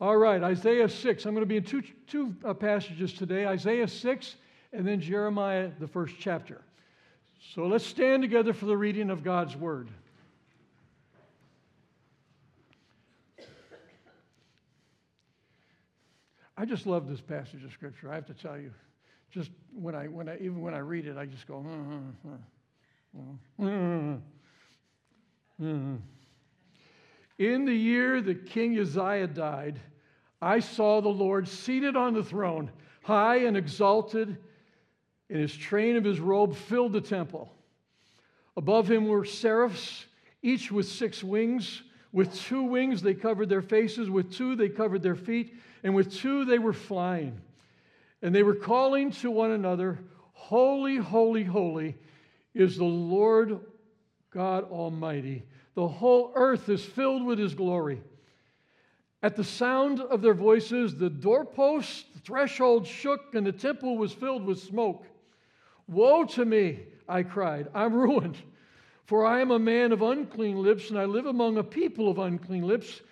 All right, Isaiah 6. I'm going to be in two, two uh, passages today Isaiah 6 and then Jeremiah, the first chapter. So let's stand together for the reading of God's word. I just love this passage of scripture. I have to tell you, just when I, when I even when I read it, I just go. Mm-hmm. hmm. In the year that King Uzziah died, I saw the Lord seated on the throne, high and exalted, and his train of his robe filled the temple. Above him were seraphs, each with six wings. With two wings they covered their faces, with two they covered their feet, and with two they were flying. And they were calling to one another, Holy, holy, holy is the Lord God Almighty. The whole earth is filled with his glory. At the sound of their voices, the doorposts, the threshold shook, and the temple was filled with smoke. Woe to me, I cried. I'm ruined, for I am a man of unclean lips, and I live among a people of unclean lips.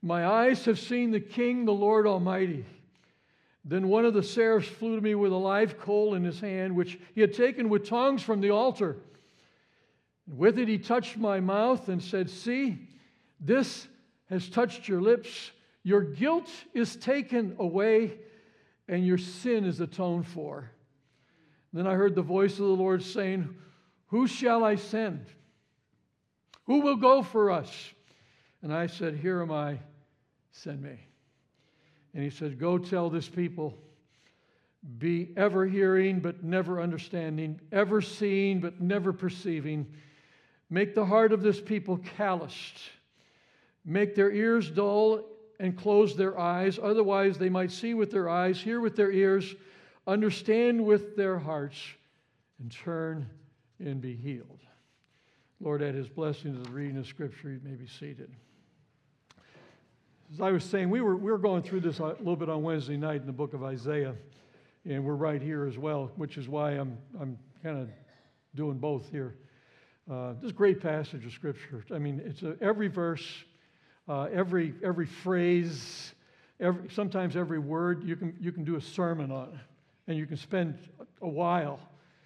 My eyes have seen the King, the Lord Almighty. Then one of the seraphs flew to me with a live coal in his hand, which he had taken with tongs from the altar. With it, he touched my mouth and said, See, this has touched your lips. Your guilt is taken away, and your sin is atoned for. Then I heard the voice of the Lord saying, Who shall I send? Who will go for us? And I said, Here am I, send me. And he said, Go tell this people, be ever hearing but never understanding, ever seeing but never perceiving. Make the heart of this people calloused. Make their ears dull and close their eyes. Otherwise, they might see with their eyes, hear with their ears, understand with their hearts, and turn and be healed. Lord, add his blessing to the reading of Scripture. You may be seated. As I was saying, we were, we were going through this a little bit on Wednesday night in the book of Isaiah, and we're right here as well, which is why I'm, I'm kind of doing both here. Uh, this great passage of Scripture. I mean, it's a, every verse, uh, every, every phrase, every, sometimes every word, you can, you can do a sermon on and you can spend a while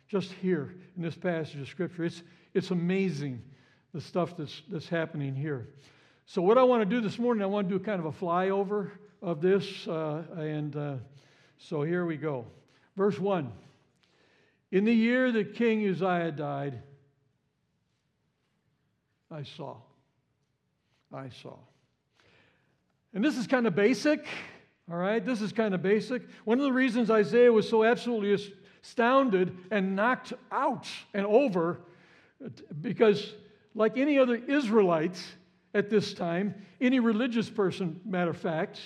just here in this passage of Scripture. It's, it's amazing the stuff that's, that's happening here. So, what I want to do this morning, I want to do kind of a flyover of this. Uh, and uh, so here we go. Verse 1 In the year that King Uzziah died, I saw. I saw. And this is kind of basic, all right? This is kind of basic. One of the reasons Isaiah was so absolutely astounded and knocked out and over, because like any other Israelite, at this time, any religious person, matter of fact.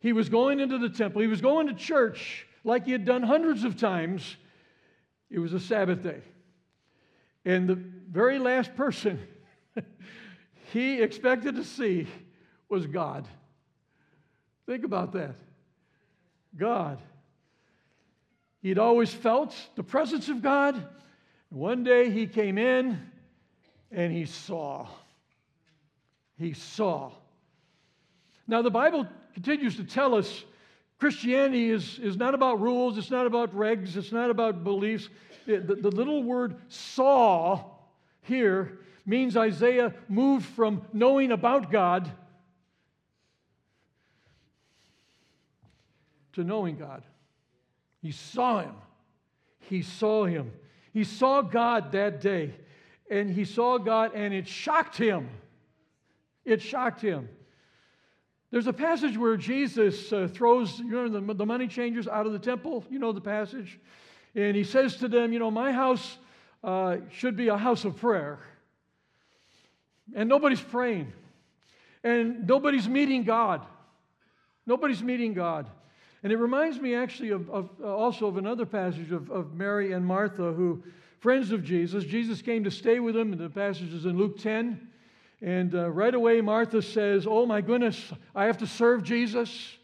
He was going into the temple, he was going to church like he had done hundreds of times. It was a Sabbath day. And the very last person he expected to see was God. Think about that. God. He'd always felt the presence of God. One day he came in and he saw he saw. Now, the Bible continues to tell us Christianity is, is not about rules, it's not about regs, it's not about beliefs. the, the little word saw here means Isaiah moved from knowing about God to knowing God. He saw him. He saw him. He saw God that day. And he saw God, and it shocked him. It shocked him. There's a passage where Jesus uh, throws you know, the, the money changers out of the temple. You know the passage? And he says to them, You know, my house uh, should be a house of prayer. And nobody's praying. And nobody's meeting God. Nobody's meeting God. And it reminds me actually of, of also of another passage of, of Mary and Martha, who, friends of Jesus, Jesus came to stay with them, and the passage is in Luke 10. And uh, right away, Martha says, Oh my goodness, I have to serve Jesus.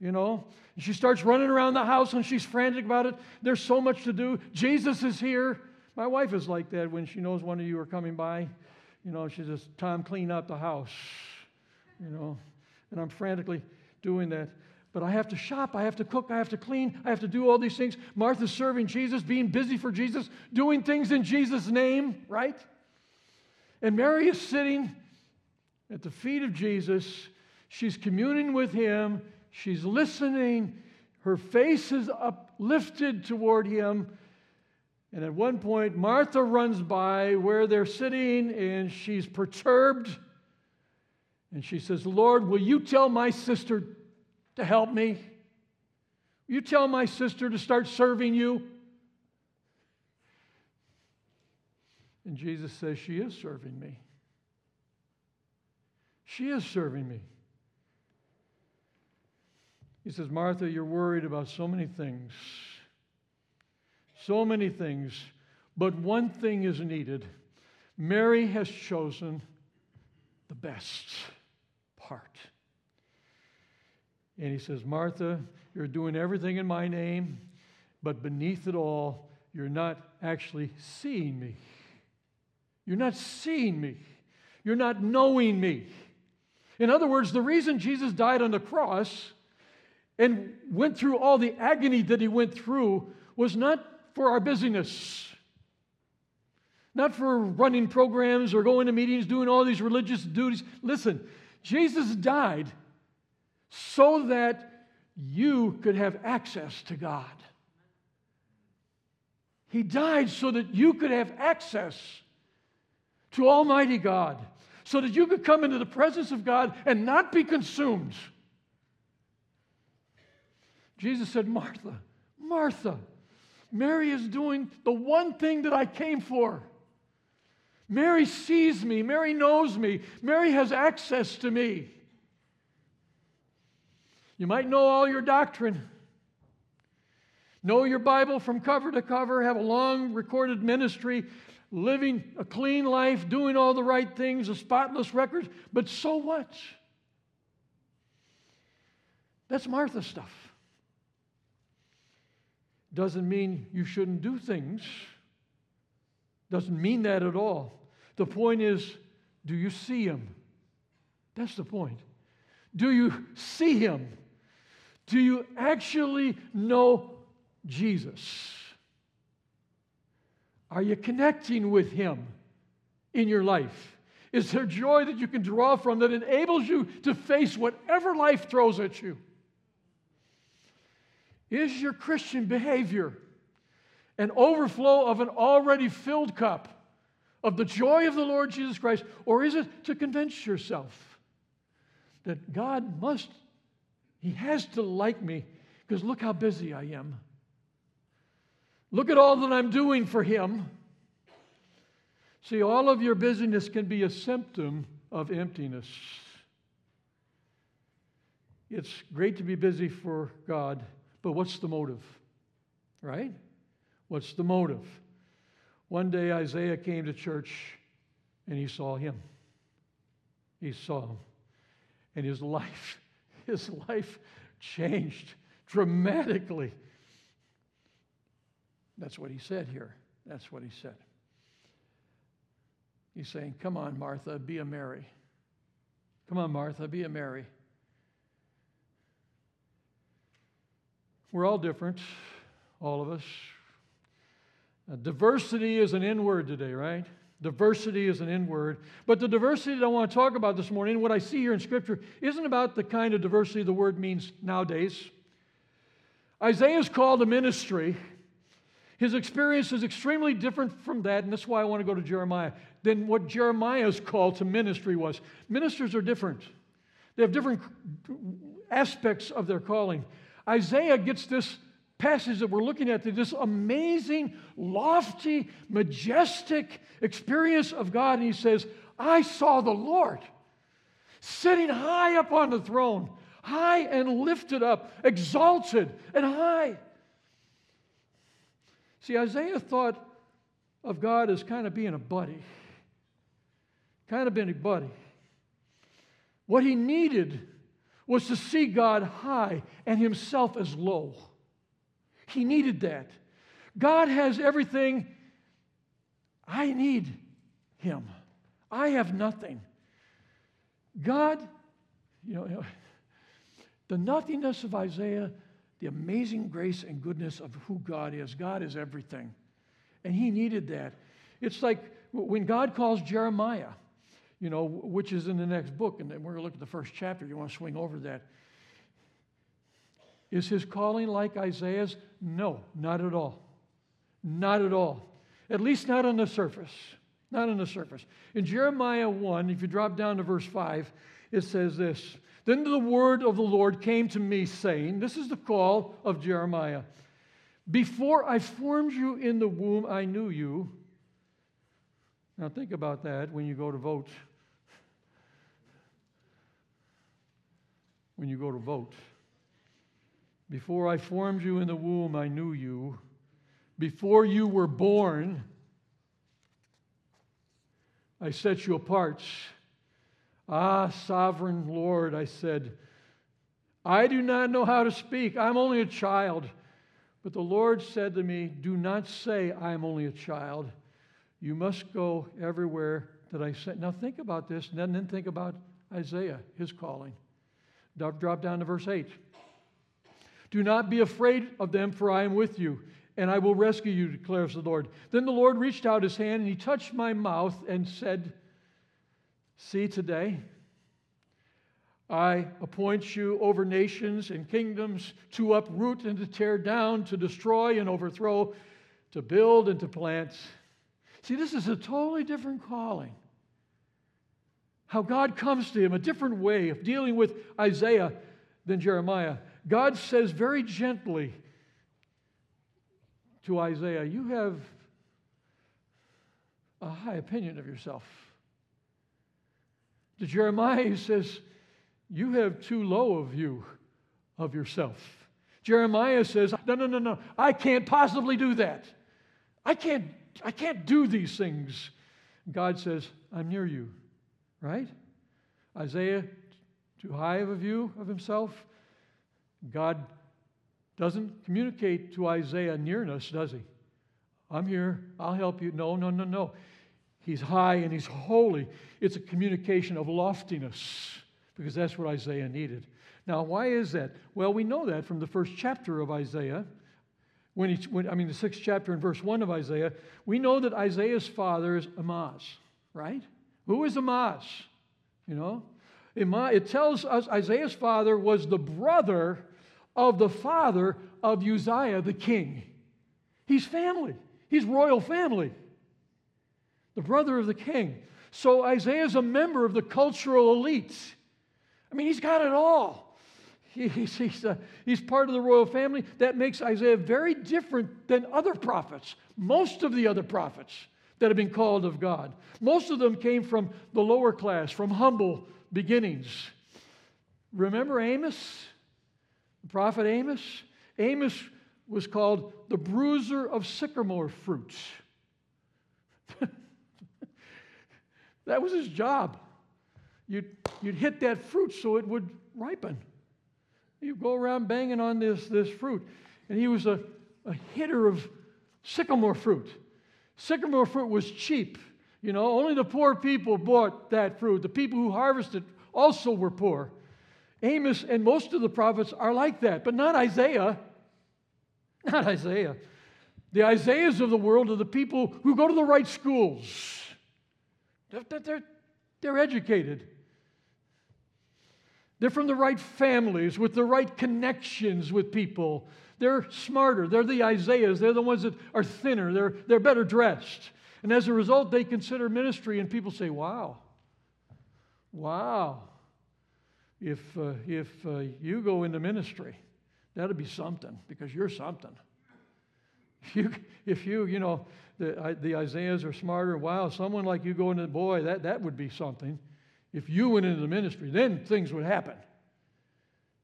You know, and she starts running around the house and she's frantic about it. There's so much to do. Jesus is here. My wife is like that when she knows one of you are coming by. You know, she says, Tom, clean up the house. You know, and I'm frantically doing that. But I have to shop, I have to cook, I have to clean, I have to do all these things. Martha's serving Jesus, being busy for Jesus, doing things in Jesus' name, right? And Mary is sitting at the feet of Jesus. She's communing with him, she's listening, her face is uplifted toward him. And at one point, Martha runs by where they're sitting and she's perturbed. And she says, Lord, will you tell my sister to help me? You tell my sister to start serving you? And Jesus says, She is serving me. She is serving me. He says, Martha, you're worried about so many things. So many things. But one thing is needed. Mary has chosen the best part. And he says, Martha, you're doing everything in my name, but beneath it all, you're not actually seeing me. You're not seeing me. You're not knowing me. In other words, the reason Jesus died on the cross and went through all the agony that he went through was not for our busyness, not for running programs or going to meetings, doing all these religious duties. Listen, Jesus died so that you could have access to God. He died so that you could have access to Almighty God, so that you could come into the presence of God and not be consumed Jesus said, Martha, Martha, Mary is doing the one thing that I came for. Mary sees me. Mary knows me. Mary has access to me. You might know all your doctrine, know your Bible from cover to cover, have a long recorded ministry, living a clean life, doing all the right things, a spotless record, but so what? That's Martha stuff. Doesn't mean you shouldn't do things. Doesn't mean that at all. The point is, do you see him? That's the point. Do you see him? Do you actually know Jesus? Are you connecting with him in your life? Is there joy that you can draw from that enables you to face whatever life throws at you? Is your Christian behavior an overflow of an already filled cup of the joy of the Lord Jesus Christ? Or is it to convince yourself that God must, He has to like me because look how busy I am? Look at all that I'm doing for Him. See, all of your busyness can be a symptom of emptiness. It's great to be busy for God but what's the motive? Right? What's the motive? One day Isaiah came to church and he saw him. He saw him. And his life, his life changed dramatically. That's what he said here. That's what he said. He's saying, Come on, Martha, be a Mary. Come on, Martha, be a Mary. We're all different, all of us. Uh, diversity is an N word today, right? Diversity is an N word. But the diversity that I want to talk about this morning, what I see here in Scripture, isn't about the kind of diversity the word means nowadays. Isaiah is called a ministry. His experience is extremely different from that, and that's why I want to go to Jeremiah, than what Jeremiah's call to ministry was. Ministers are different, they have different aspects of their calling. Isaiah gets this passage that we're looking at, this amazing, lofty, majestic experience of God. And he says, I saw the Lord sitting high up on the throne, high and lifted up, exalted and high. See, Isaiah thought of God as kind of being a buddy, kind of being a buddy. What he needed was to see God high and himself as low. He needed that. God has everything. I need him. I have nothing. God, you know, The nothingness of Isaiah, the amazing grace and goodness of who God is. God is everything. And he needed that. It's like when God calls Jeremiah, you know, which is in the next book, and we're going to look at the first chapter. You want to swing over that. Is his calling like Isaiah's? No, not at all. Not at all. At least not on the surface. Not on the surface. In Jeremiah 1, if you drop down to verse 5, it says this Then the word of the Lord came to me, saying, This is the call of Jeremiah. Before I formed you in the womb, I knew you. Now think about that when you go to vote. When you go to vote. Before I formed you in the womb, I knew you. Before you were born, I set you apart. Ah, sovereign Lord, I said, I do not know how to speak. I'm only a child. But the Lord said to me, Do not say, I am only a child. You must go everywhere that I sent. Now think about this, and then think about Isaiah, his calling. Drop down to verse 8. Do not be afraid of them, for I am with you, and I will rescue you, declares the Lord. Then the Lord reached out his hand, and he touched my mouth and said, See today, I appoint you over nations and kingdoms to uproot and to tear down, to destroy and overthrow, to build and to plant. See, this is a totally different calling. How God comes to him, a different way of dealing with Isaiah than Jeremiah. God says very gently to Isaiah, You have a high opinion of yourself. To Jeremiah, he says, You have too low a view of yourself. Jeremiah says, No, no, no, no, I can't possibly do that. I can't, I can't do these things. God says, I'm near you, right? Isaiah, too high of a view of himself. God doesn't communicate to Isaiah nearness, does he? I'm here, I'll help you. No, no, no, no. He's high and he's holy. It's a communication of loftiness because that's what Isaiah needed. Now, why is that? Well, we know that from the first chapter of Isaiah. When, he, when I mean, the sixth chapter in verse 1 of Isaiah, we know that Isaiah's father is Amoz, right? Who is Amoz? You know? It tells us Isaiah's father was the brother of the father of Uzziah the king. He's family, he's royal family, the brother of the king. So Isaiah's a member of the cultural elite. I mean, he's got it all. He's, he's, uh, he's part of the royal family. That makes Isaiah very different than other prophets, most of the other prophets that have been called of God. Most of them came from the lower class, from humble beginnings. Remember Amos? The prophet Amos? Amos was called the bruiser of sycamore fruits. that was his job. You'd, you'd hit that fruit so it would ripen. You'd go around banging on this, this fruit. And he was a, a hitter of sycamore fruit. Sycamore fruit was cheap. You know, only the poor people bought that fruit. The people who harvested also were poor. Amos and most of the prophets are like that, but not Isaiah. Not Isaiah. The Isaiahs of the world are the people who go to the right schools. They're, they're, educated. They're from the right families with the right connections with people. They're smarter. They're the Isaiahs. They're the ones that are thinner. They're, they're better dressed. And as a result, they consider ministry, and people say, wow, wow. If, uh, if uh, you go into ministry, that'll be something because you're something. If you, if you, you know, the, the Isaiahs are smarter, wow, someone like you go into, the boy, that, that would be something. If you went into the ministry, then things would happen.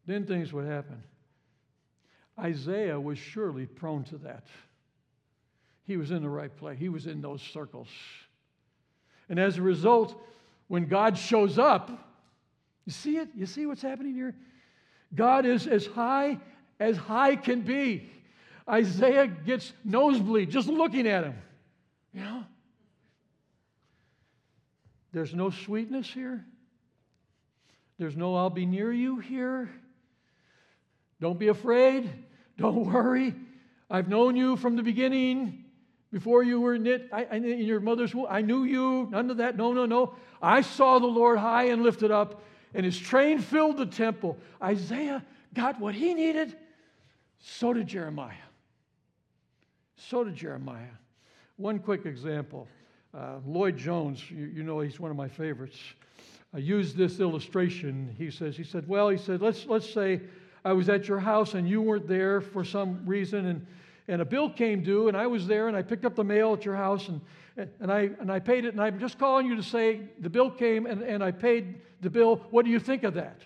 Then things would happen. Isaiah was surely prone to that. He was in the right place, he was in those circles. And as a result, when God shows up, you see it? You see what's happening here? God is as high as high can be. Isaiah gets nosebleed just looking at him. You know? There's no sweetness here. There's no I'll be near you here. Don't be afraid. Don't worry. I've known you from the beginning. Before you were knit in your mother's womb, I knew you. None of that. No, no, no. I saw the Lord high and lifted up, and his train filled the temple. Isaiah got what he needed. So did Jeremiah. So did Jeremiah. One quick example uh, Lloyd Jones, you, you, know he's one of my favorites. I used this illustration. He says, he said, well, he said, let's, let's say I was at your house and you weren't there for some reason, and, and a bill came due, and I was there, and I picked up the mail at your house, and, and, I, and I paid it, and I'm just calling you to say the bill came, and, and I paid the bill. What do you think of that?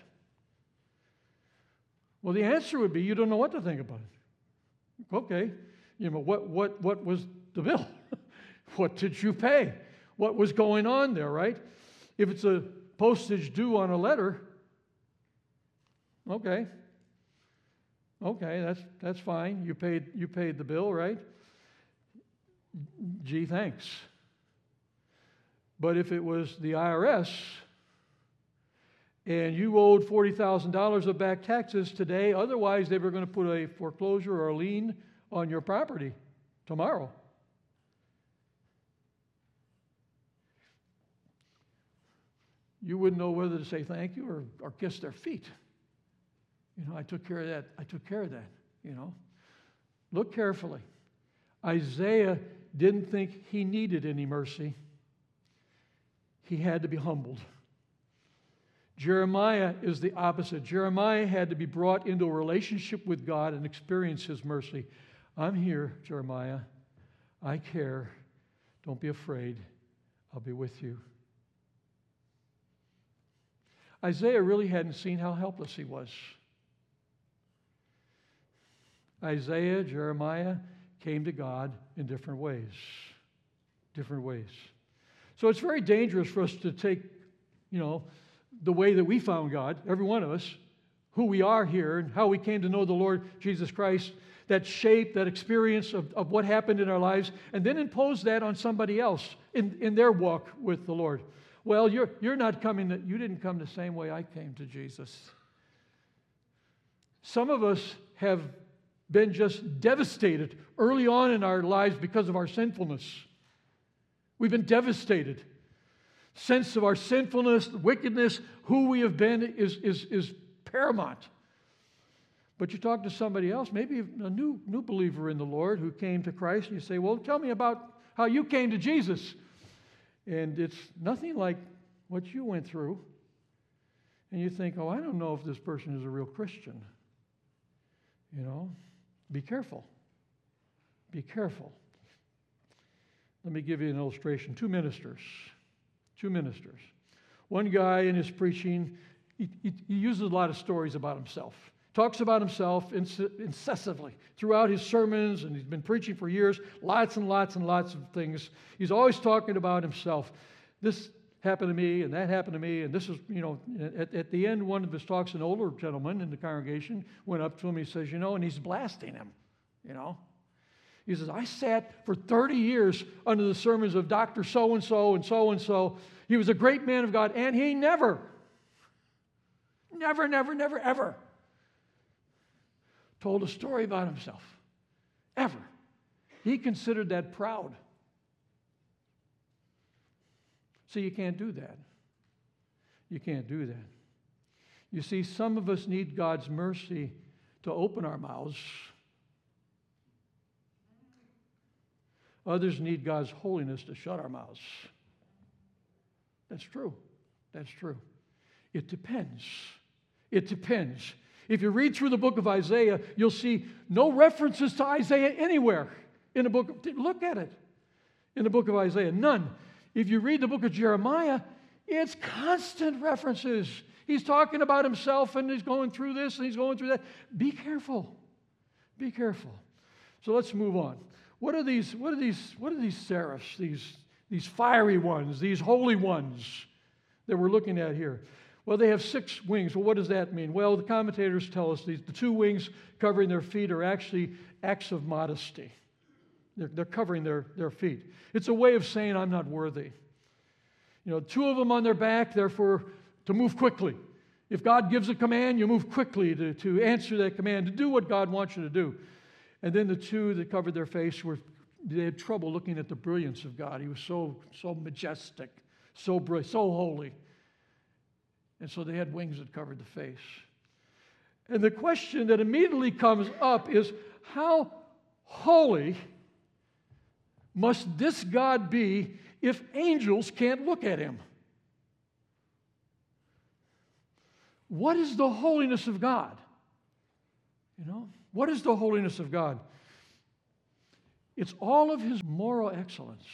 Well, the answer would be you don't know what to think about it. Okay, you know, what, what, what was the bill? what did you pay? What was going on there, right? If it's a postage due on a letter, okay. Okay, that's, that's fine. You paid, you paid the bill, right? Gee, thanks. But if it was the IRS, and you owed $40,000 of back taxes today. Otherwise, they were going to put a foreclosure or a lien on your property tomorrow. You wouldn't know whether to say thank you or, or kiss their feet. You know, I took care of that. I took care of that, you know. Look carefully. Isaiah didn't think he needed any mercy, he had to be humbled. Jeremiah is the opposite. Jeremiah had to be brought into a relationship with God and experience his mercy. I'm here, Jeremiah. I care. Don't be afraid. I'll be with you. Isaiah really hadn't seen how helpless he was. Isaiah, Jeremiah came to God in different ways. Different ways. So it's very dangerous for us to take, you know, the way that we found God, every one of us, who we are here, and how we came to know the Lord Jesus Christ, that shape, that experience of, of what happened in our lives, and then impose that on somebody else in, in their walk with the Lord. Well, you're, you're not coming, to, you didn't come the same way I came to Jesus. Some of us have been just devastated early on in our lives because of our sinfulness. We've been devastated sense of our sinfulness, wickedness, who we have been is, is, is paramount. But you talk to somebody else, maybe a new, new believer in the Lord who came to Christ, and you say, Well, tell me about how you came to Jesus. And it's nothing like what you went through. And you think, Oh, I don't know if this person is a real Christian. You know, be careful. Be careful. Let me give you an illustration. Two ministers two ministers. One guy in his preaching, he, he, he uses a lot of stories about himself. Talks about himself incessantly throughout his sermons, and he's been preaching for years, lots and lots and lots of things. He's always talking about himself. This happened to me, and that happened to me, and this is, you know, at, at the end, one of his talks, an older gentleman in the congregation went up to him, he says, you know, and he's blasting him, you know. He says, I sat for 30 years under the sermons of Dr. So and so and so and so. He was a great man of God, and he never, never, never, never, ever told a story about himself. Ever. He considered that proud. See, you can't do that. You can't do that. You see, some of us need God's mercy to open our mouths Others need God's holiness to shut our mouths. That's true. That's true. It depends. It depends. If you read through the book of Isaiah, you'll see no references to Isaiah anywhere in the book. Look at it in the book of Isaiah. None. If you read the book of Jeremiah, it's constant references. He's talking about himself and he's going through this and he's going through that. Be careful. Be careful. So let's move on. What are these, what are these, what are these seraphs, these, these fiery ones, these holy ones that we're looking at here? Well, they have six wings. Well, what does that mean? Well, the commentators tell us these, the two wings covering their feet are actually acts of modesty. They're, they're covering their, their feet. It's a way of saying, I'm not worthy. You know, two of them on their back, therefore, to move quickly. If God gives a command, you move quickly to, to answer that command, to do what God wants you to do. And then the two that covered their face were, they had trouble looking at the brilliance of God. He was so, so majestic, so so holy. And so they had wings that covered the face. And the question that immediately comes up is how holy must this God be if angels can't look at him? What is the holiness of God? You know, what is the holiness of God? It's all of his moral excellence.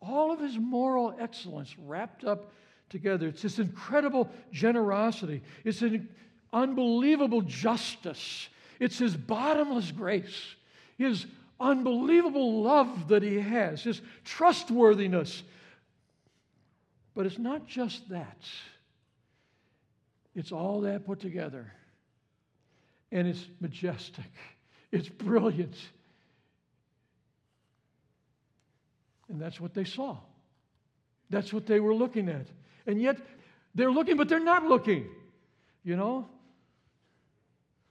All of his moral excellence wrapped up together. It's this incredible generosity. It's an unbelievable justice. It's his bottomless grace, his unbelievable love that he has, his trustworthiness. But it's not just that. It's all that put together. And it's majestic, it's brilliant. And that's what they saw. That's what they were looking at. And yet, they're looking, but they're not looking. You know?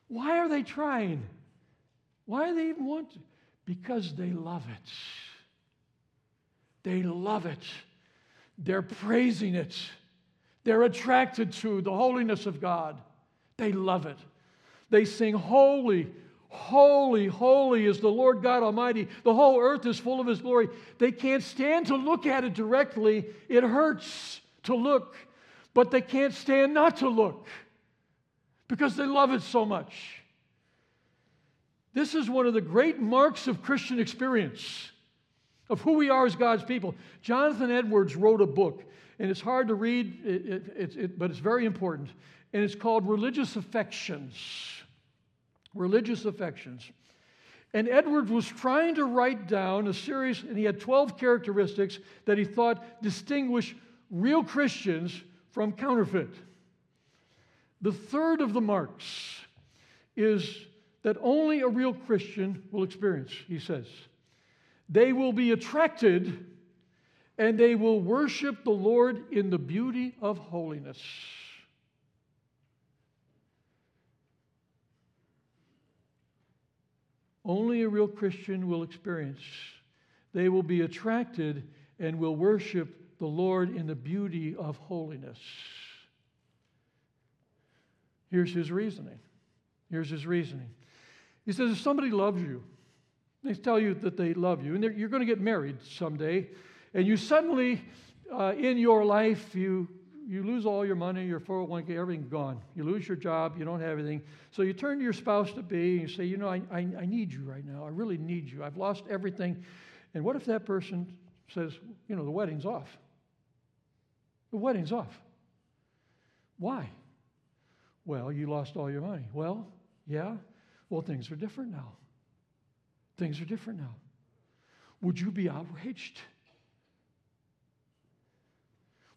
Why are they trying? Why do they even want to? Because they love it. They love it. They're praising it. They're attracted to the holiness of God. They love it. They sing, Holy, holy, holy is the Lord God Almighty. The whole earth is full of His glory. They can't stand to look at it directly. It hurts to look, but they can't stand not to look because they love it so much. This is one of the great marks of Christian experience, of who we are as God's people. Jonathan Edwards wrote a book and it's hard to read, it, it, it, but it's very important. And it's called Religious Affections. Religious Affections. And Edwards was trying to write down a series, and he had 12 characteristics that he thought distinguish real Christians from counterfeit. The third of the marks is that only a real Christian will experience, he says. They will be attracted and they will worship the Lord in the beauty of holiness. Only a real Christian will experience. They will be attracted and will worship the Lord in the beauty of holiness. Here's his reasoning. Here's his reasoning. He says, if somebody loves you, they tell you that they love you, and you're going to get married someday, and you suddenly, uh, in your life, you, you lose all your money, your 401k, everything gone. You lose your job, you don't have anything. So you turn to your spouse to be and you say, You know, I, I, I need you right now. I really need you. I've lost everything. And what if that person says, You know, the wedding's off? The wedding's off. Why? Well, you lost all your money. Well, yeah. Well, things are different now. Things are different now. Would you be outraged?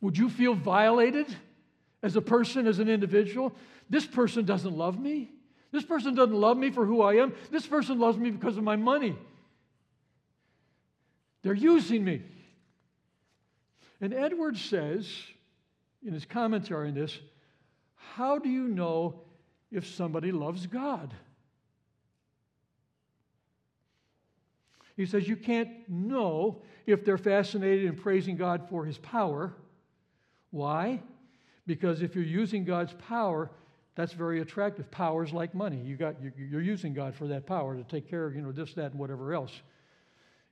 Would you feel violated as a person, as an individual? This person doesn't love me. This person doesn't love me for who I am. This person loves me because of my money. They're using me. And Edwards says, in his commentary on this, how do you know if somebody loves God? He says you can't know if they're fascinated in praising God for his power why? Because if you're using God's power, that's very attractive. Power's like money. You got, you're using God for that power to take care of, you know, this, that, and whatever else.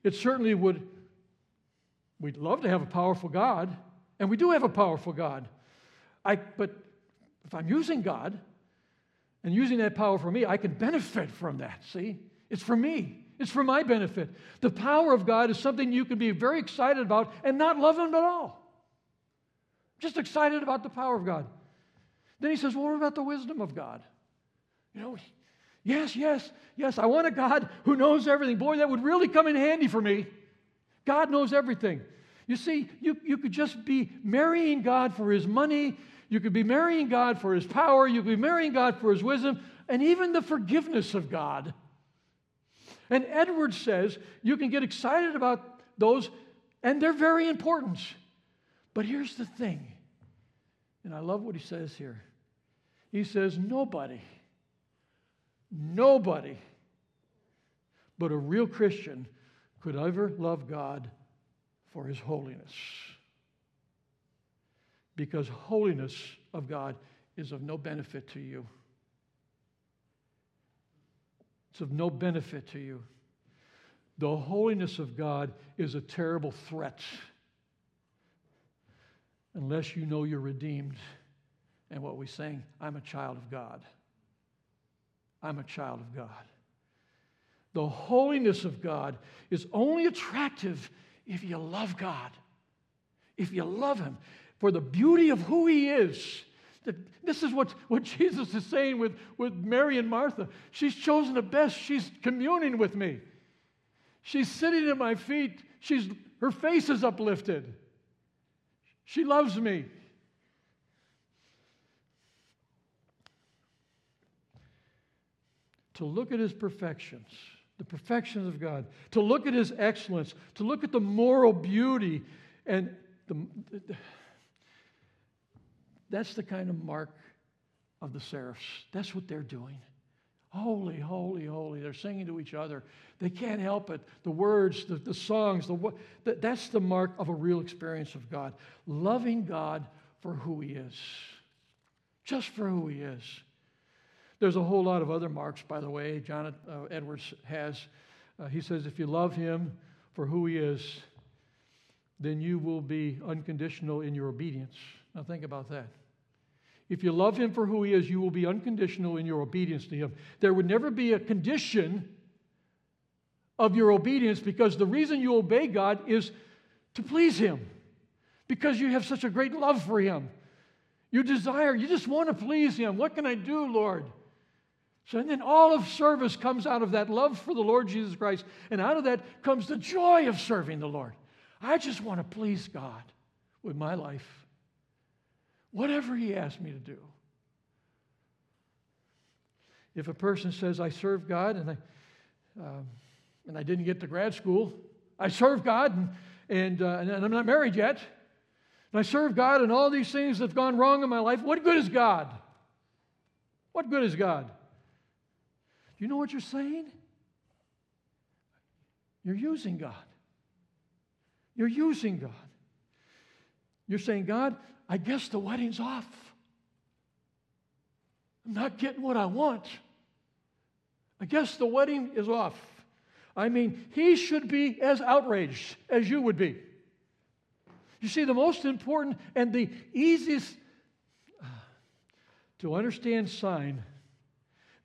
It certainly would, we'd love to have a powerful God, and we do have a powerful God. I, but if I'm using God and using that power for me, I can benefit from that, see? It's for me. It's for my benefit. The power of God is something you can be very excited about and not love Him at all. Just excited about the power of God. Then he says, well, what about the wisdom of God? You know, yes, yes, yes, I want a God who knows everything. Boy, that would really come in handy for me. God knows everything. You see, you, you could just be marrying God for his money. You could be marrying God for his power. You could be marrying God for his wisdom and even the forgiveness of God. And Edwards says you can get excited about those, and they're very important. But here's the thing And I love what he says here. He says, Nobody, nobody but a real Christian could ever love God for his holiness. Because holiness of God is of no benefit to you. It's of no benefit to you. The holiness of God is a terrible threat unless you know you're redeemed. And what we saying, I'm a child of God. I'm a child of God. The holiness of God is only attractive if you love God, if you love Him for the beauty of who He is. This is what, what Jesus is saying with, with Mary and Martha. She's chosen the best. She's communing with me. She's sitting at my feet. She's, her face is uplifted. She loves me. To look at his perfections, the perfections of God, to look at his excellence, to look at the moral beauty, and the, the that's the kind of mark of the seraphs. That's what they're doing. Holy, holy, holy. They're singing to each other. They can't help it. The words, the, the songs, the, that, that's the mark of a real experience of God. Loving God for who He is, just for who He is. There's a whole lot of other marks, by the way, John uh, Edwards has. Uh, he says, if you love Him for who He is, then you will be unconditional in your obedience. Now, think about that. If you love him for who he is, you will be unconditional in your obedience to him. There would never be a condition of your obedience because the reason you obey God is to please him, because you have such a great love for him. You desire, you just want to please him. What can I do, Lord? So, and then all of service comes out of that love for the Lord Jesus Christ, and out of that comes the joy of serving the Lord. I just want to please God with my life whatever He asks me to do. If a person says, I serve God and I, um, and I didn't get to grad school, I serve God and, and, uh, and I'm not married yet, and I serve God and all these things have gone wrong in my life, what good is God? What good is God? Do you know what you're saying? You're using God. You're using God. You're saying, God, I guess the wedding's off. I'm not getting what I want. I guess the wedding is off. I mean, he should be as outraged as you would be. You see, the most important and the easiest uh, to understand sign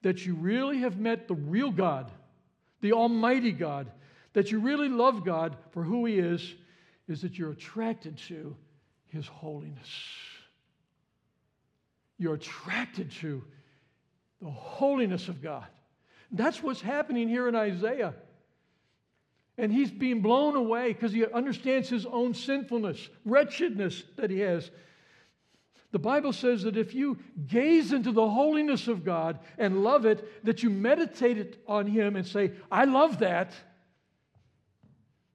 that you really have met the real God, the Almighty God, that you really love God for who He is, is that you're attracted to his holiness. You're attracted to the holiness of God. That's what's happening here in Isaiah. And he's being blown away because he understands his own sinfulness, wretchedness that he has. The Bible says that if you gaze into the holiness of God and love it, that you meditate on him and say, I love that,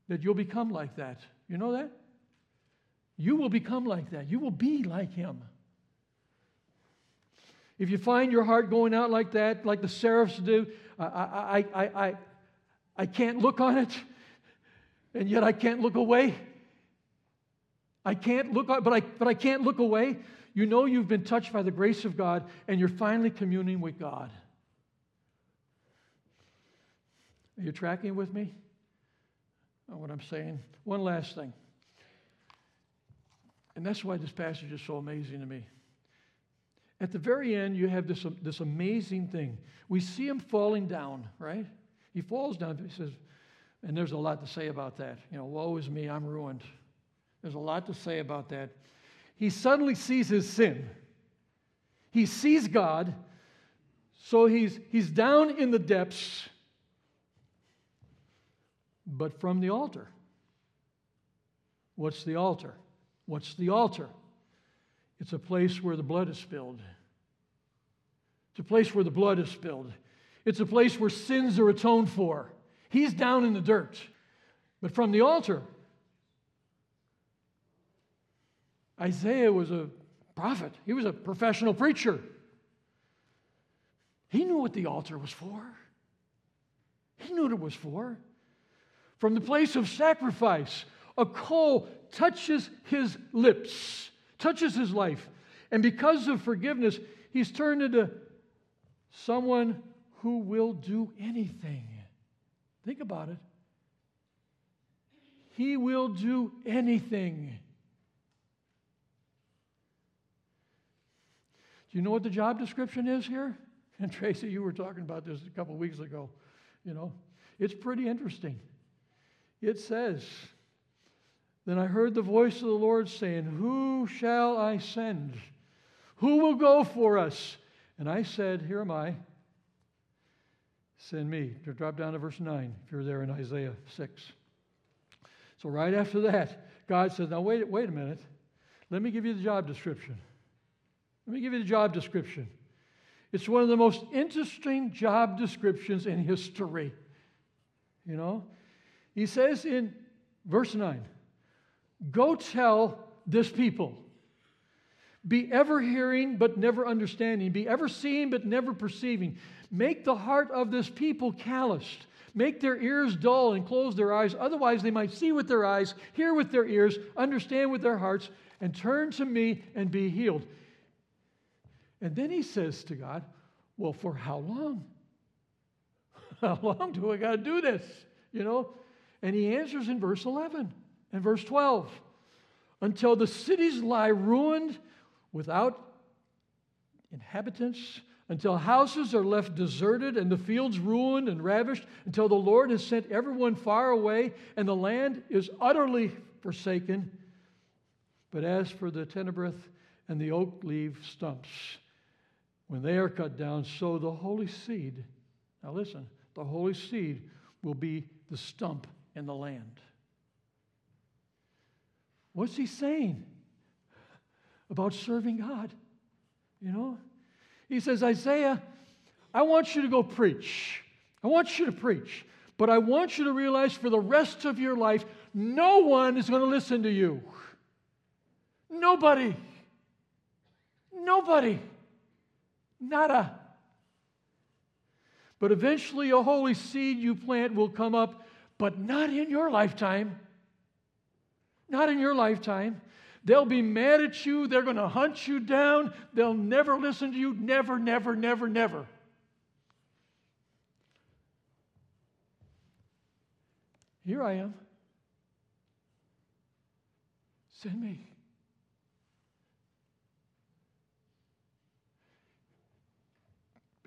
that you'll become like that. You know that? You will become like that. You will be like him. If you find your heart going out like that, like the seraphs do, I, I, I, I, I can't look on it, and yet I can't look away. I can't look, but I, but I can't look away. You know you've been touched by the grace of God, and you're finally communing with God. Are you tracking with me on what I'm saying? One last thing. And that's why this passage is so amazing to me. At the very end, you have this, this amazing thing. We see him falling down, right? He falls down. He says, and there's a lot to say about that. You know, woe is me, I'm ruined. There's a lot to say about that. He suddenly sees his sin. He sees God, so he's, he's down in the depths, but from the altar. What's the altar? What's the altar? It's a place where the blood is spilled. It's a place where the blood is spilled. It's a place where sins are atoned for. He's down in the dirt. But from the altar, Isaiah was a prophet, he was a professional preacher. He knew what the altar was for. He knew what it was for. From the place of sacrifice, a coal touches his lips, touches his life. And because of forgiveness, he's turned into someone who will do anything. Think about it. He will do anything. Do you know what the job description is here? And Tracy, you were talking about this a couple weeks ago. You know, it's pretty interesting. It says, Then I heard the voice of the Lord saying, Who shall I send? Who will go for us? And I said, Here am I. Send me. Drop down to verse 9 if you're there in Isaiah 6. So right after that, God says, Now wait, wait a minute. Let me give you the job description. Let me give you the job description. It's one of the most interesting job descriptions in history. You know? He says in verse 9, Go tell this people. Be ever hearing but never understanding. Be ever seeing but never perceiving. Make the heart of this people calloused. Make their ears dull and close their eyes. Otherwise, they might see with their eyes, hear with their ears, understand with their hearts, and turn to me and be healed. And then he says to God, Well, for how long? How long do I got to do this? You know? And he answers in verse 11 and verse 12 until the cities lie ruined without inhabitants, until houses are left deserted and the fields ruined and ravished, until the Lord has sent everyone far away and the land is utterly forsaken. But as for the terebinth and the oak leaf stumps, when they are cut down, so the holy seed, now listen, the holy seed will be the stump in the land. What's he saying about serving God? You know? He says, Isaiah, I want you to go preach. I want you to preach. But I want you to realize for the rest of your life, no one is going to listen to you. Nobody. Nobody. Nada. But eventually, a holy seed you plant will come up, but not in your lifetime. Not in your lifetime. They'll be mad at you. They're going to hunt you down. They'll never listen to you. Never, never, never, never. Here I am. Send me.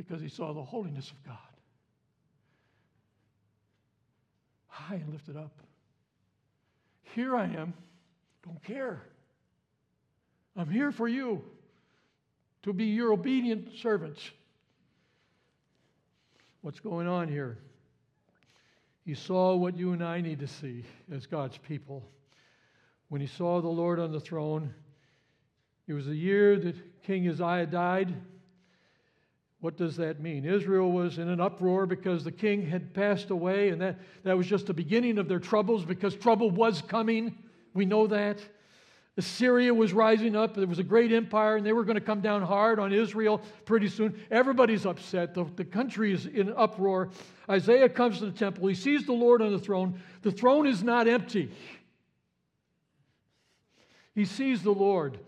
because he saw the holiness of God. High and lifted up. Here I am. Don't care. I'm here for you to be your obedient servants. What's going on here? He saw what you and I need to see as God's people. When he saw the Lord on the throne, it was the year that King Uzziah died. What does that mean? Israel was in an uproar because the king had passed away, and that, that was just the beginning of their troubles because trouble was coming. We know that. Assyria was rising up. There was a great empire, and they were going to come down hard on Israel pretty soon. Everybody's upset. The, the country is in uproar. Isaiah comes to the temple. He sees the Lord on the throne. The throne is not empty. He sees the Lord.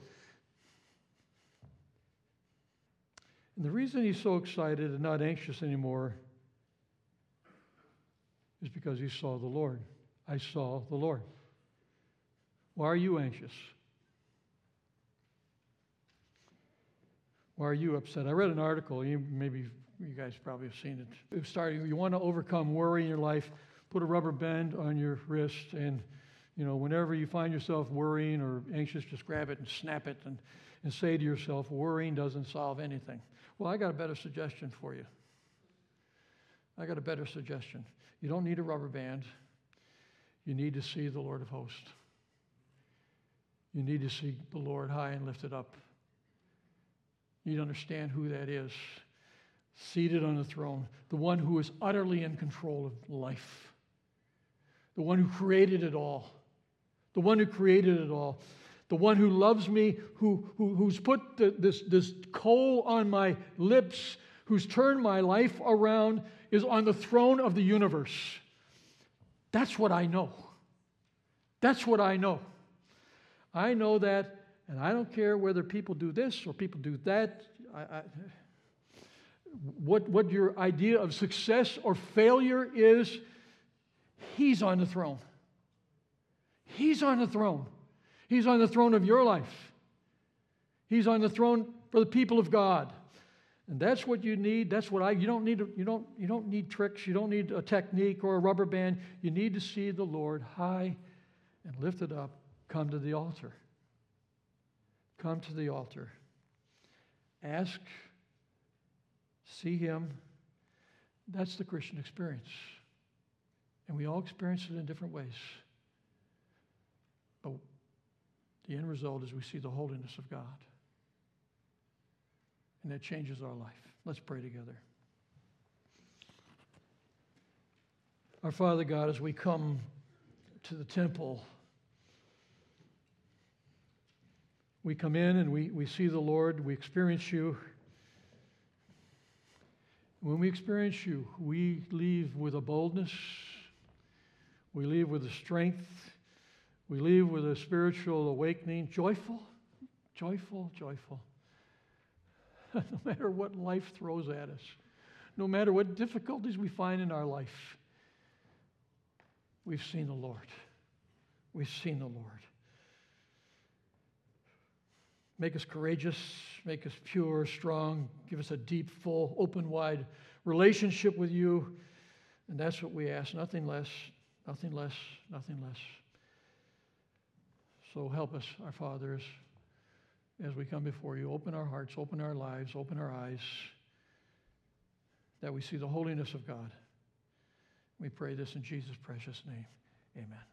And the reason he's so excited and not anxious anymore is because he saw the Lord. I saw the Lord. Why are you anxious? Why are you upset? I read an article, you, maybe you guys probably have seen it. It you want to overcome worry in your life, put a rubber band on your wrist, and you know, whenever you find yourself worrying or anxious, just grab it and snap it and, and say to yourself, worrying doesn't solve anything. Well, I got a better suggestion for you. I got a better suggestion. You don't need a rubber band. You need to see the Lord of hosts. You need to see the Lord high and lifted up. You need to understand who that is. Seated on the throne, the one who is utterly in control of life, the one who created it all, the one who created it all. The one who loves me, who, who, who's put the, this, this coal on my lips, who's turned my life around, is on the throne of the universe. That's what I know. That's what I know. I know that, and I don't care whether people do this or people do that. I, I, what, what your idea of success or failure is, He's on the throne. He's on the throne. He's on the throne of your life. He's on the throne for the people of God. And that's what you need. That's what I you don't need you don't you don't need tricks, you don't need a technique or a rubber band. You need to see the Lord high and lifted up. Come to the altar. Come to the altar. Ask, see him. That's the Christian experience. And we all experience it in different ways. But the end result is we see the holiness of God. And that changes our life. Let's pray together. Our Father God, as we come to the temple, we come in and we, we see the Lord, we experience you. When we experience you, we leave with a boldness, we leave with a strength, we leave with a spiritual awakening, joyful, joyful, joyful. no matter what life throws at us, no matter what difficulties we find in our life, we've seen the Lord. We've seen the Lord. Make us courageous, make us pure, strong, give us a deep, full, open, wide relationship with you. And that's what we ask, nothing less, nothing less, nothing less. So help us, our fathers, as we come before you. Open our hearts, open our lives, open our eyes, that we see the holiness of God. We pray this in Jesus' precious name. Amen.